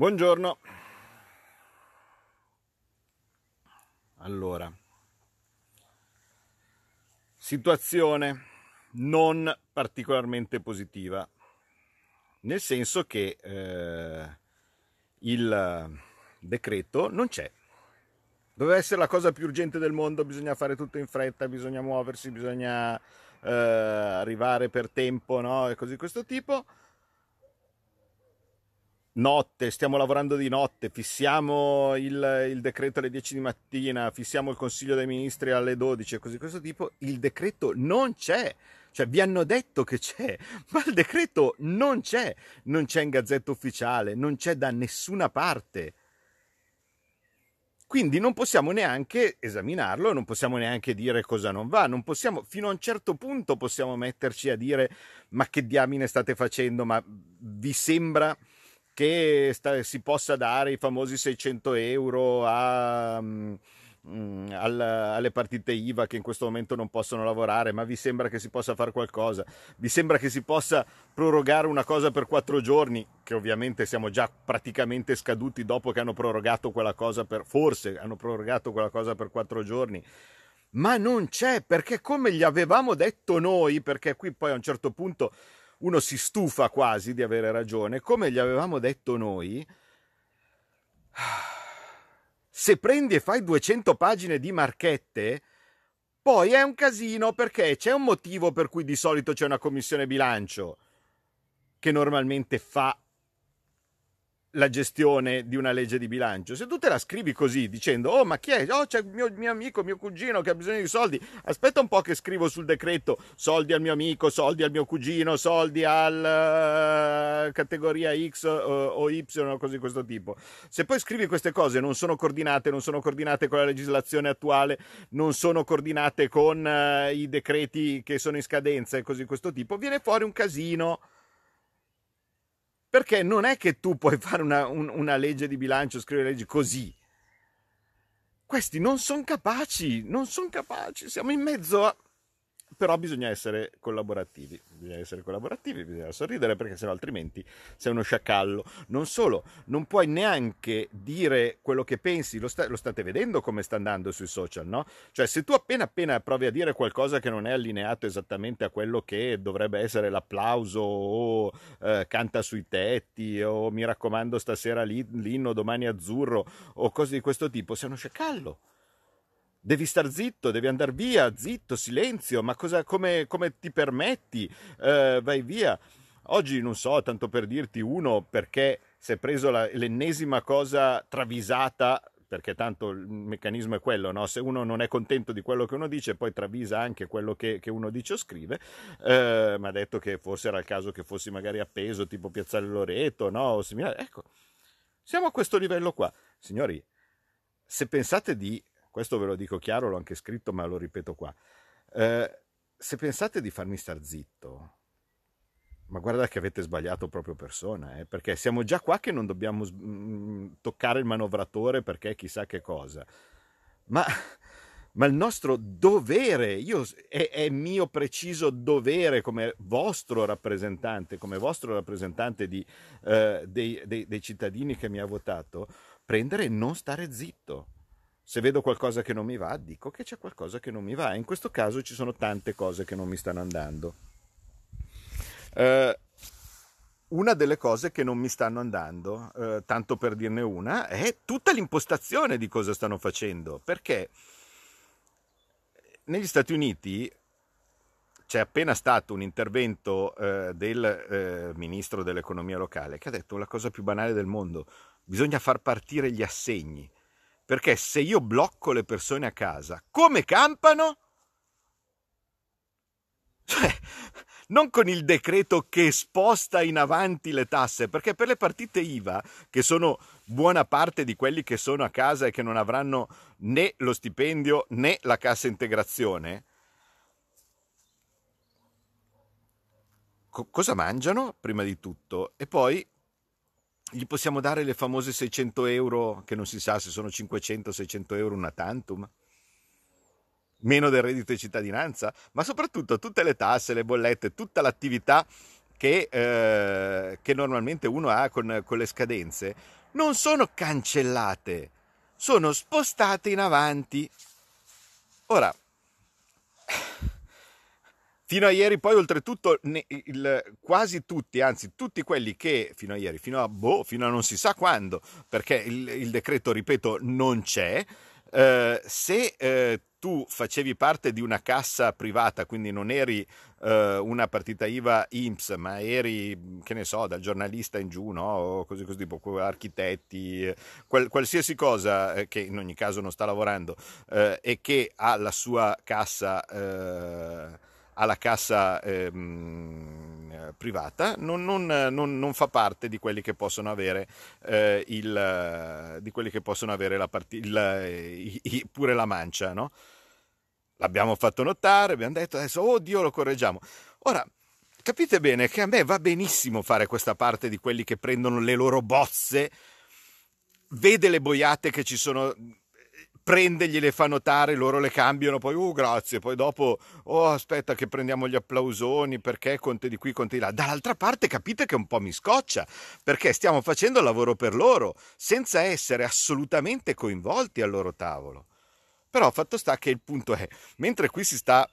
Buongiorno. Allora, situazione non particolarmente positiva, nel senso che eh, il decreto non c'è. Doveva essere la cosa più urgente del mondo, bisogna fare tutto in fretta, bisogna muoversi, bisogna eh, arrivare per tempo, no? E così di questo tipo notte, stiamo lavorando di notte, fissiamo il, il, decreto alle 10 di mattina, fissiamo il consiglio dei ministri alle 12 e così questo tipo, il decreto non c'è. Cioè, vi hanno detto che c'è, ma il decreto non c'è, non c'è in gazzetta ufficiale, non c'è da nessuna parte. Quindi non possiamo neanche esaminarlo, non possiamo neanche dire cosa non va, non possiamo, fino a un certo punto possiamo metterci a dire ma che diamine state facendo, ma vi sembra che sta, si possa dare i famosi 600 euro a, um, al, alle partite IVA che in questo momento non possono lavorare, ma vi sembra che si possa fare qualcosa? Vi sembra che si possa prorogare una cosa per quattro giorni, che ovviamente siamo già praticamente scaduti dopo che hanno prorogato quella cosa per, forse hanno prorogato quella cosa per quattro giorni? Ma non c'è, perché come gli avevamo detto noi, perché qui poi a un certo punto uno si stufa quasi di avere ragione, come gli avevamo detto noi, se prendi e fai 200 pagine di marchette, poi è un casino perché c'è un motivo per cui di solito c'è una commissione bilancio che normalmente fa la gestione di una legge di bilancio. Se tu te la scrivi così dicendo "Oh, ma chi è? Oh, c'è il mio, mio, amico, mio cugino che ha bisogno di soldi". Aspetta un po' che scrivo sul decreto soldi al mio amico, soldi al mio cugino, soldi al uh, categoria X uh, o Y o così di questo tipo. Se poi scrivi queste cose non sono coordinate, non sono coordinate con la legislazione attuale, non sono coordinate con uh, i decreti che sono in scadenza e così di questo tipo, viene fuori un casino. Perché non è che tu puoi fare una, un, una legge di bilancio, scrivere leggi così. Questi non sono capaci, non sono capaci. Siamo in mezzo a però bisogna essere collaborativi, bisogna essere collaborativi, bisogna sorridere perché sennò altrimenti sei uno sciacallo. Non solo, non puoi neanche dire quello che pensi, lo, sta, lo state vedendo come sta andando sui social, no? Cioè se tu appena appena provi a dire qualcosa che non è allineato esattamente a quello che dovrebbe essere l'applauso o eh, canta sui tetti o mi raccomando stasera l'inno domani azzurro o cose di questo tipo, sei uno sciacallo Devi star zitto, devi andare via, zitto, silenzio, ma cosa, come, come ti permetti? Uh, vai via. Oggi non so, tanto per dirti uno, perché si è preso la, l'ennesima cosa travisata, perché tanto il meccanismo è quello, no? se uno non è contento di quello che uno dice, poi travisa anche quello che, che uno dice o scrive, eh, mi ha detto che forse era il caso che fossi magari appeso, tipo Piazzale Loreto, no? O similare. Ecco, siamo a questo livello qua. Signori, se pensate di questo ve lo dico chiaro, l'ho anche scritto, ma lo ripeto qua. Eh, se pensate di farmi star zitto, ma guarda che avete sbagliato proprio persona, eh, perché siamo già qua che non dobbiamo mh, mm, toccare il manovratore perché chissà che cosa. Ma, ma il nostro dovere, io, è, è, mio preciso dovere come vostro rappresentante, come vostro rappresentante di, eh, dei, dei, dei cittadini che mi ha votato, prendere e non stare zitto se vedo qualcosa che non mi va, dico che c'è qualcosa che non mi va. In questo caso ci sono tante cose che non mi stanno andando. Eh, una delle cose che non mi stanno andando, eh, tanto per dirne una, è tutta l'impostazione di cosa stanno facendo. Perché negli Stati Uniti c'è appena stato un intervento eh, del eh, ministro dell'economia locale che ha detto la cosa più banale del mondo, bisogna far partire gli assegni. Perché se io blocco le persone a casa, come campano? Cioè, non con il decreto che sposta in avanti le tasse, perché per le partite IVA, che sono buona parte di quelli che sono a casa e che non avranno né lo stipendio né la cassa integrazione, co- cosa mangiano prima di tutto? E poi gli possiamo dare le famose 600 euro, che non si sa se sono 500-600 euro una tantum, meno del reddito di cittadinanza, ma soprattutto tutte le tasse, le bollette, tutta l'attività che, eh, che normalmente uno ha con, con le scadenze non sono cancellate, sono spostate in avanti. Ora, Fino a ieri, poi, oltretutto, ne, il, quasi tutti, anzi, tutti quelli che fino a ieri, fino a boh, fino a non si sa quando, perché il, il decreto, ripeto, non c'è. Eh, se eh, tu facevi parte di una cassa privata, quindi non eri eh, una partita IVA IMSS, ma eri, che ne so, dal giornalista in giù, no? O così così, tipo architetti, qual, qualsiasi cosa eh, che in ogni caso non sta lavorando eh, e che ha la sua cassa eh, alla cassa ehm, privata non, non, non, non, fa parte di quelli che possono avere, eh, il, di quelli che possono avere la part- il, il, pure la mancia. No? L'abbiamo fatto notare, abbiamo detto adesso, oh Dio, lo correggiamo. Ora, capite bene che a me va benissimo fare questa parte di quelli che prendono le loro bozze, vede le boiate che ci sono prende, gliele fa notare, loro le cambiano, poi uh grazie, poi dopo oh aspetta che prendiamo gli applausoni perché conte di qui, conte di là. Dall'altra parte capite che un po' mi scoccia, perché stiamo facendo il lavoro per loro, senza essere assolutamente coinvolti al loro tavolo. Però fatto sta che il punto è, mentre qui si sta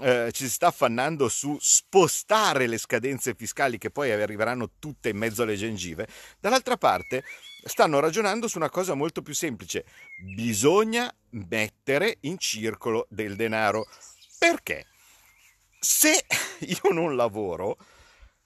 eh, ci si sta affannando su spostare le scadenze fiscali che poi arriveranno tutte in mezzo alle gengive, dall'altra parte stanno ragionando su una cosa molto più semplice. Bisogna mettere in circolo del denaro. Perché? Se io non lavoro,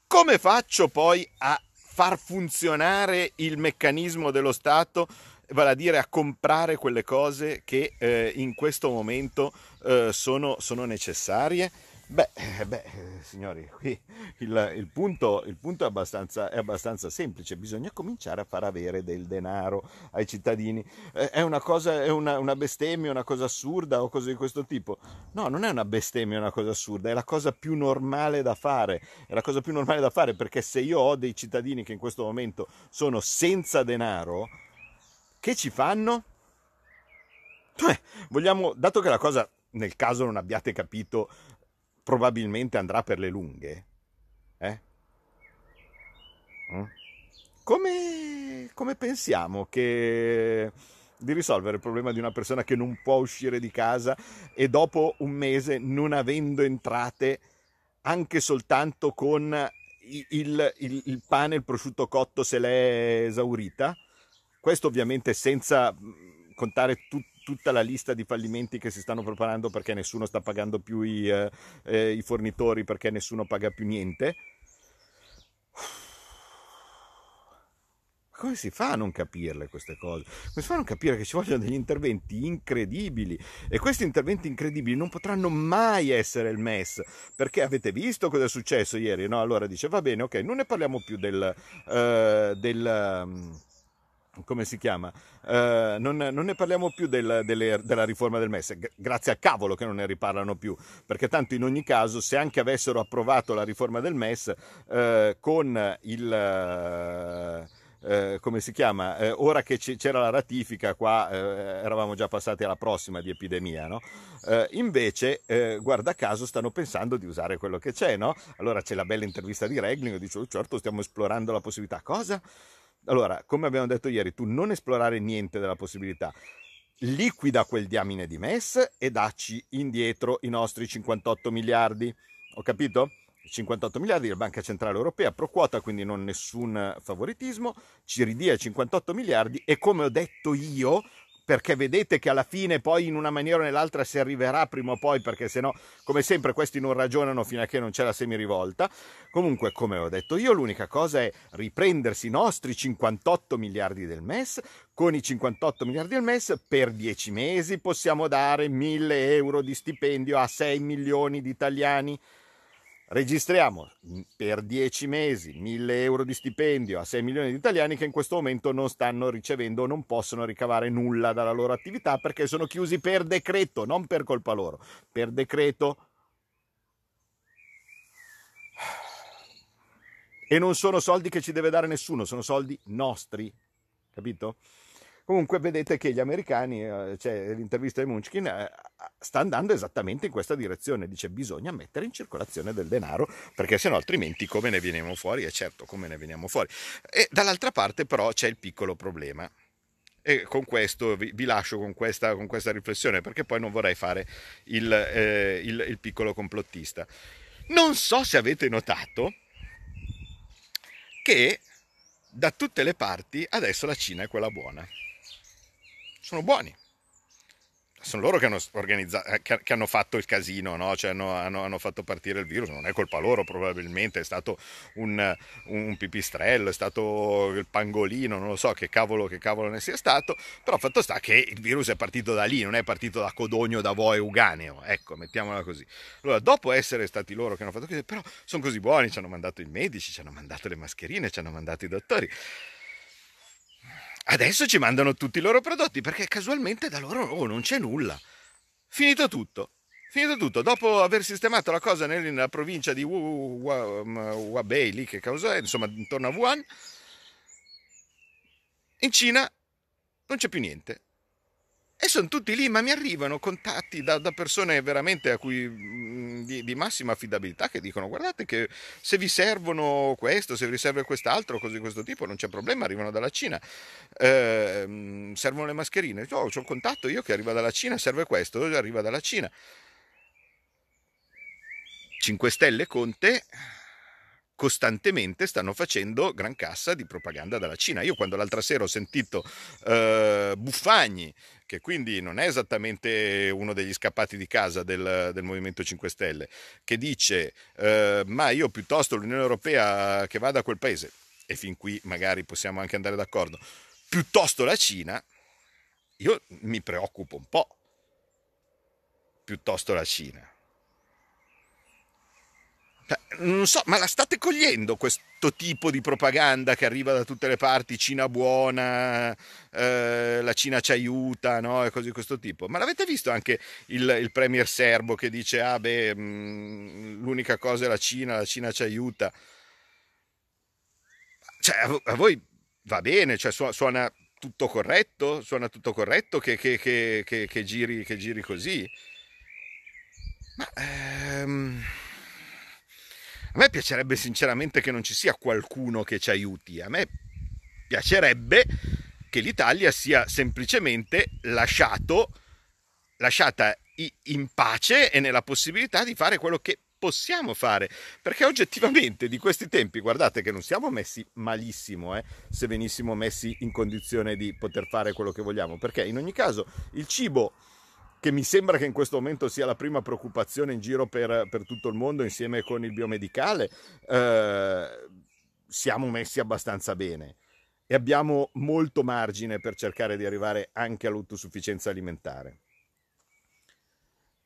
come faccio poi a far funzionare il meccanismo dello Stato, vale a dire a comprare quelle cose che eh, in questo momento eh, sono, sono necessarie? Beh, eh, beh, signori, qui il, il, punto, il punto è, abbastanza, è, abbastanza, semplice, bisogna cominciare a far avere del denaro ai cittadini. È una cosa, è una, una bestemmia, una cosa assurda o cose di questo tipo? No, non è una bestemmia, una cosa assurda, è la cosa più normale da fare. È la cosa più normale da fare perché se io ho dei cittadini che in questo momento sono senza denaro, che ci fanno? Cioè, vogliamo, dato che la cosa nel caso non abbiate capito, probabilmente andrà per le lunghe. Eh? Mm? Come, come pensiamo che di risolvere il problema di una persona che non può uscire di casa e dopo un mese non avendo entrate anche soltanto con il, il, il pane il prosciutto cotto se l'è esaurita? Questo ovviamente senza contare tutto tutta la lista di fallimenti che si stanno preparando perché nessuno sta pagando più i, eh, eh, i fornitori, perché nessuno paga più niente. Come si fa a non capirle queste cose? Come si fa a non capire che ci vogliono degli interventi incredibili? E questi interventi incredibili non potranno mai essere il MES, perché avete visto cosa è successo ieri? No? Allora dice, va bene, ok, non ne parliamo più del... Uh, del um, come si chiama? Uh, non, non, ne parliamo più del, delle, della riforma del MES, grazie a cavolo che non ne riparlano più, perché tanto in ogni caso se anche avessero approvato la riforma del MES uh, con il... Uh, eh, come si chiama? Eh, ora che c'era la ratifica, qua eh, eravamo già passati alla prossima di epidemia, no? Eh, invece, eh, guarda caso, stanno pensando di usare quello che c'è, no? Allora c'è la bella intervista di Regling, dice, oh, certo, stiamo esplorando la possibilità. Cosa? Allora, come abbiamo detto ieri, tu non esplorare niente della possibilità. Liquida quel diamine di MES e dacci indietro i nostri 58 miliardi. Ho capito? 58 miliardi della Banca Centrale Europea pro quota, quindi non nessun favoritismo, ci ridia 58 miliardi e come ho detto io, perché vedete che alla fine poi in una maniera o nell'altra si arriverà prima o poi, perché se no, come sempre, questi non ragionano fino a che non c'è la semirivolta. Comunque, come ho detto io, l'unica cosa è riprendersi i nostri 58 miliardi del MES. Con i 58 miliardi del MES per 10 mesi possiamo dare 1000 euro di stipendio a 6 milioni di italiani registriamo per 10 mesi 1000 euro di stipendio a 6 milioni di italiani che in questo momento non stanno ricevendo o non possono ricavare nulla dalla loro attività perché sono chiusi per decreto, non per colpa loro, per decreto. E non sono soldi che ci deve dare nessuno, sono soldi nostri, capito? Comunque vedete che gli americani, eh, cioè l'intervista di Munchkin, eh, sta andando esattamente in questa direzione, dice bisogna mettere in circolazione del denaro perché sennò altrimenti come ne veniamo fuori? E certo come ne veniamo fuori. E dall'altra parte però c'è il piccolo problema. E con questo vi, vi lascio con questa, con questa, riflessione perché poi non vorrei fare il, eh, il, il piccolo complottista. Non so se avete notato che da tutte le parti adesso la Cina è quella buona sono buoni. Sono loro che hanno, eh, che hanno fatto il casino, no? cioè hanno, hanno, hanno, fatto partire il virus, non è colpa loro probabilmente, è stato un, un, pipistrello, è stato il pangolino, non lo so che cavolo, che cavolo ne sia stato, però fatto sta che il virus è partito da lì, non è partito da Codogno, da Voe, Uganeo, ecco, mettiamola così. Allora, dopo essere stati loro che hanno fatto così, però sono così buoni, ci hanno mandato i medici, ci hanno mandato le mascherine, ci hanno mandato i dottori. Adesso ci mandano tutti i loro prodotti perché casualmente da loro oh, non c'è nulla. Finito tutto. Finito tutto. Dopo aver sistemato la cosa nella provincia di Hubei, lì che causa è, insomma, intorno a Wuhan, in Cina non c'è più niente. E sono tutti lì, ma mi arrivano contatti da, da persone veramente a cui, mm, di, di, massima affidabilità che dicono guardate che se vi servono questo, se vi serve quest'altro, cose di questo tipo, non c'è problema, arrivano dalla Cina. Eh, servono le mascherine. Oh, c'ho un contatto io che arriva dalla Cina, serve questo, arriva dalla Cina. 5 Stelle Conte costantemente stanno facendo gran cassa di propaganda dalla Cina. Io quando l'altra sera ho sentito uh, Buffagni, che quindi non è esattamente uno degli scappati di casa del, del Movimento 5 Stelle, che dice uh, ma io piuttosto l'Unione Europea che vada a quel paese, e fin qui magari possiamo anche andare d'accordo, piuttosto la Cina, io mi preoccupo un po', piuttosto la Cina non so, ma la state cogliendo questo tipo di propaganda che arriva da tutte le parti, Cina buona, eh, la Cina ci aiuta, no? E cose di questo tipo. Ma l'avete visto anche il, il premier serbo che dice, ah beh, mh, mm, l'unica cosa è la Cina, la Cina ci aiuta. Cioè, a, a voi va bene, cioè, suona tutto corretto? Suona tutto corretto che, che, che, che giri, giri, così? Ma... Ehm a me piacerebbe sinceramente che non ci sia qualcuno che ci aiuti, a me piacerebbe che l'Italia sia semplicemente lasciato, lasciata in pace e nella possibilità di fare quello che possiamo fare. Perché oggettivamente di questi tempi guardate che non siamo messi malissimo eh, se venissimo messi in condizione di poter fare quello che vogliamo. Perché in ogni caso il cibo che mi sembra che in questo momento sia la prima preoccupazione in giro per, per tutto il mondo insieme con il biomedicale, eh, siamo messi abbastanza bene e abbiamo molto margine per cercare di arrivare anche all'autosufficienza alimentare.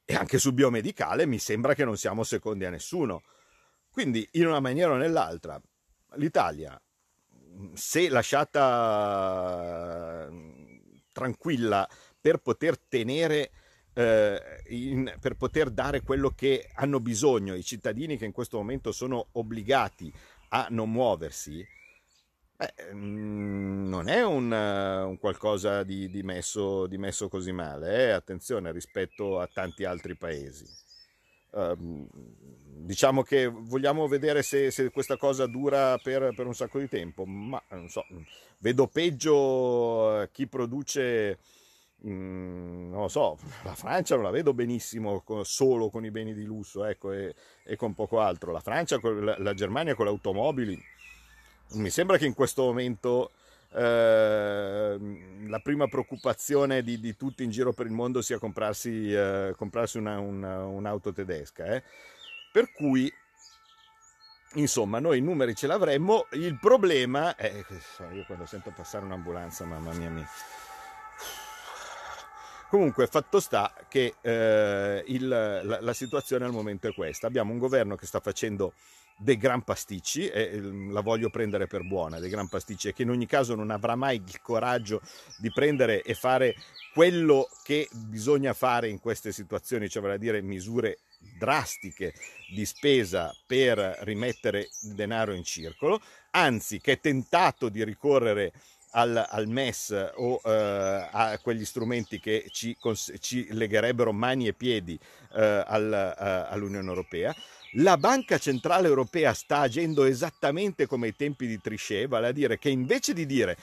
E anche sul biomedicale mi sembra che non siamo secondi a nessuno. Quindi, in una maniera o nell'altra, l'Italia, se lasciata tranquilla per poter tenere eh, in, per poter dare quello che hanno bisogno i cittadini che in questo momento sono obbligati a non muoversi, beh, mm, non è un, un qualcosa di, di, messo, di, messo, così male, eh? attenzione rispetto a tanti altri paesi. Uh, diciamo che vogliamo vedere se, se questa cosa dura per, per, un sacco di tempo, ma non so, vedo peggio chi produce Mm, non lo so, la Francia non la vedo benissimo solo con i beni di lusso ecco, e, e, con poco altro. La Francia, la, Germania con le automobili, mi sembra che in questo momento eh, la prima preoccupazione di, di, tutti in giro per il mondo sia comprarsi, eh, comprarsi una, una, un'auto tedesca. Eh. Per cui, insomma, noi i numeri ce l'avremmo. Il problema è, io quando sento passare un'ambulanza, mamma mia mia Comunque, fatto sta che eh, il, la, la, situazione al momento è questa. Abbiamo un governo che sta facendo dei gran pasticci, e la voglio prendere per buona, dei gran pasticci, e che in ogni caso non avrà mai il coraggio di prendere e fare quello che bisogna fare in queste situazioni, cioè vale a dire misure drastiche di spesa per rimettere il denaro in circolo, anzi che è tentato di ricorrere al, al MES o eh, a quegli strumenti che ci, ci, legherebbero mani e piedi eh, al, eh, all'Unione Europea. La Banca Centrale Europea sta agendo esattamente come ai tempi di Trichet, vale a dire che invece di dire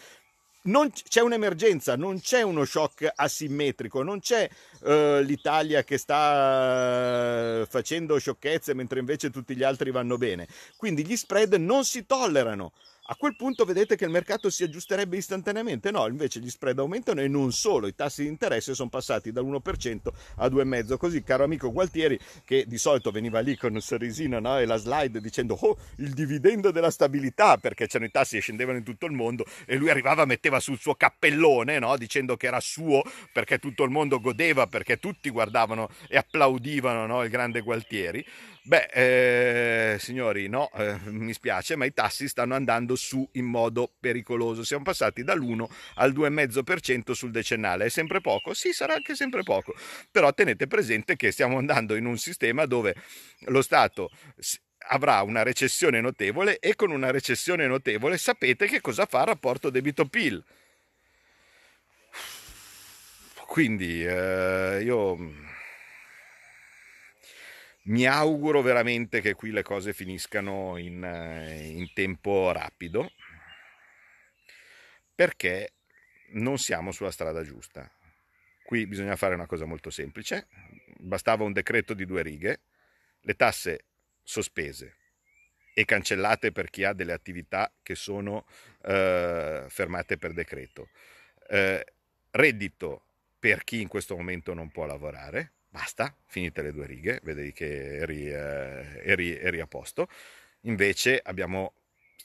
non c'è un'emergenza, non c'è uno shock asimmetrico, non c'è uh, l'Italia che sta uh, facendo sciocchezze mentre invece tutti gli altri vanno bene. Quindi gli spread non si tollerano a quel punto vedete che il mercato si aggiusterebbe istantaneamente. No, invece gli spread aumentano e non solo, i tassi di interesse sono passati dall'1% a 2,5%. Così, caro amico Gualtieri, che di solito veniva lì con il sorrisino no, e la slide dicendo oh, il dividendo della stabilità, perché c'erano i tassi che scendevano in tutto il mondo, e lui arrivava, metteva sul suo cappellone, no, dicendo che era suo, perché tutto il mondo godeva, perché tutti guardavano e applaudivano no, il grande Gualtieri. Beh, eh, signori, no, eh, mi spiace, ma i tassi stanno andando su in modo pericoloso. Siamo passati dall'1 al 2,5% sul decennale. È sempre poco? Sì, sarà anche sempre poco. Però tenete presente che stiamo andando in un sistema dove lo Stato avrà una recessione notevole e con una recessione notevole sapete che cosa fa il rapporto debito-PIL. Quindi eh, io mi auguro veramente che qui le cose finiscano in, eh, in tempo rapido perché non siamo sulla strada giusta. Qui bisogna fare una cosa molto semplice, bastava un decreto di due righe, le tasse sospese e cancellate per chi ha delle attività che sono eh, fermate per decreto, eh, reddito per chi in questo momento non può lavorare, basta, finite le due righe, vedi che eri, eh, eri, eri a posto. Invece abbiamo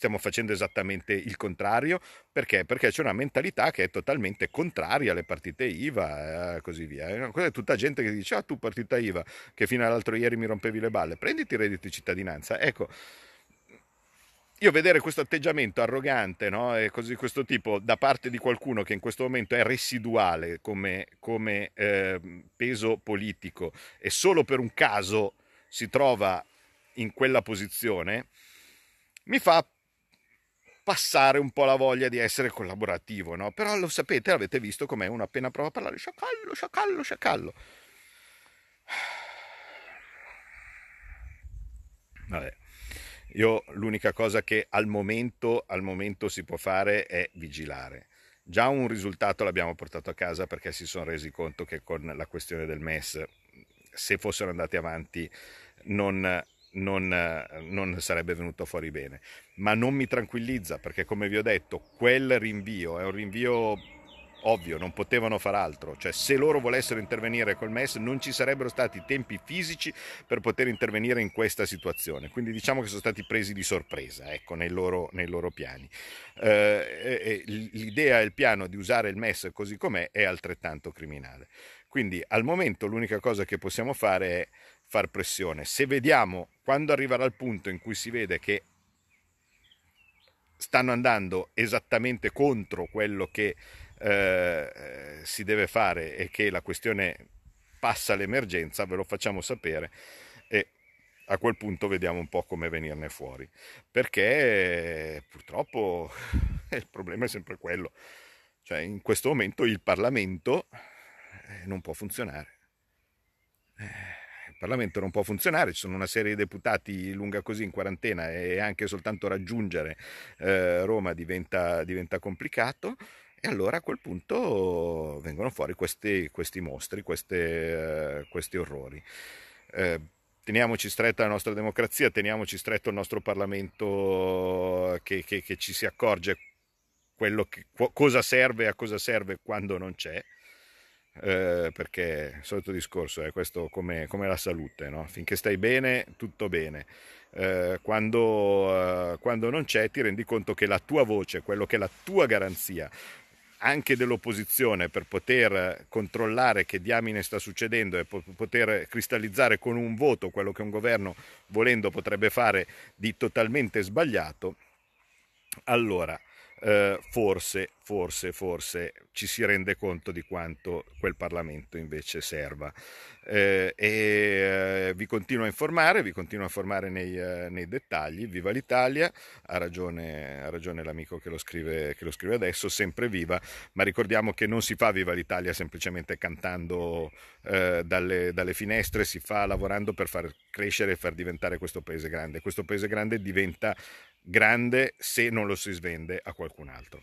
stiamo facendo esattamente il contrario. Perché? Perché c'è una mentalità che è totalmente contraria alle partite IVA e eh, così via. Quella è tutta gente che dice, ah tu partita IVA, che fino all'altro ieri mi rompevi le balle, prenditi il reddito di cittadinanza. Ecco, io vedere questo atteggiamento arrogante no? e così questo tipo da parte di qualcuno che in questo momento è residuale come, come eh, peso politico e solo per un caso si trova in quella posizione, mi fa passare un po' la voglia di essere collaborativo, no? Però lo sapete, l'avete visto com'è uno appena prova a parlare, sciacallo, sciacallo, sciacallo. Vabbè. Io l'unica cosa che al momento, al momento si può fare è vigilare. Già un risultato l'abbiamo portato a casa perché si sono resi conto che con la questione del MES, se fossero andati avanti, non, non, non, sarebbe venuto fuori bene. Ma non mi tranquillizza perché, come vi ho detto, quel rinvio è un rinvio ovvio, non potevano far altro, cioè se loro volessero intervenire col MES non ci sarebbero stati tempi fisici per poter intervenire in questa situazione, quindi diciamo che sono stati presi di sorpresa ecco, nei, loro, nei loro piani. Eh, l'idea e il piano di usare il MES così com'è è altrettanto criminale. Quindi al momento l'unica cosa che possiamo fare è far pressione. Se vediamo quando arriverà il punto in cui si vede che stanno andando esattamente contro quello che eh, si deve fare e che la questione passa l'emergenza, ve lo facciamo sapere e a quel punto vediamo un po' come venirne fuori. Perché purtroppo il problema è sempre quello. Cioè in questo momento il Parlamento eh, non può funzionare. Eh, il Parlamento non può funzionare, ci sono una serie di deputati lunga così in quarantena e anche soltanto raggiungere eh, Roma diventa, diventa complicato. E allora a quel punto vengono fuori questi, questi mostri, queste, uh, questi orrori. Eh, teniamoci stretta la nostra democrazia, teniamoci stretto il nostro Parlamento che, che, che ci si accorge che, cosa serve e a cosa serve quando non c'è. Eh, perché il solito discorso è questo come, come la salute, no? finché stai bene tutto bene, eh, quando, eh, quando non c'è ti rendi conto che la tua voce, quello che è la tua garanzia, anche dell'opposizione per poter controllare che diamine sta succedendo e poter cristallizzare con un voto quello che un governo volendo potrebbe fare di totalmente sbagliato, allora eh, forse, forse, forse ci si rende conto di quanto quel Parlamento invece serva. Eh, e eh, vi continuo a informare, vi continuo a informare nei, eh, nei dettagli. Viva l'Italia, ha ragione, ha ragione l'amico che lo, scrive, che lo, scrive, adesso, sempre viva, ma ricordiamo che non si fa Viva l'Italia semplicemente cantando eh, dalle, dalle finestre, si fa lavorando per far crescere e far diventare questo paese grande. Questo paese grande diventa grande se non lo si svende a qualcun altro.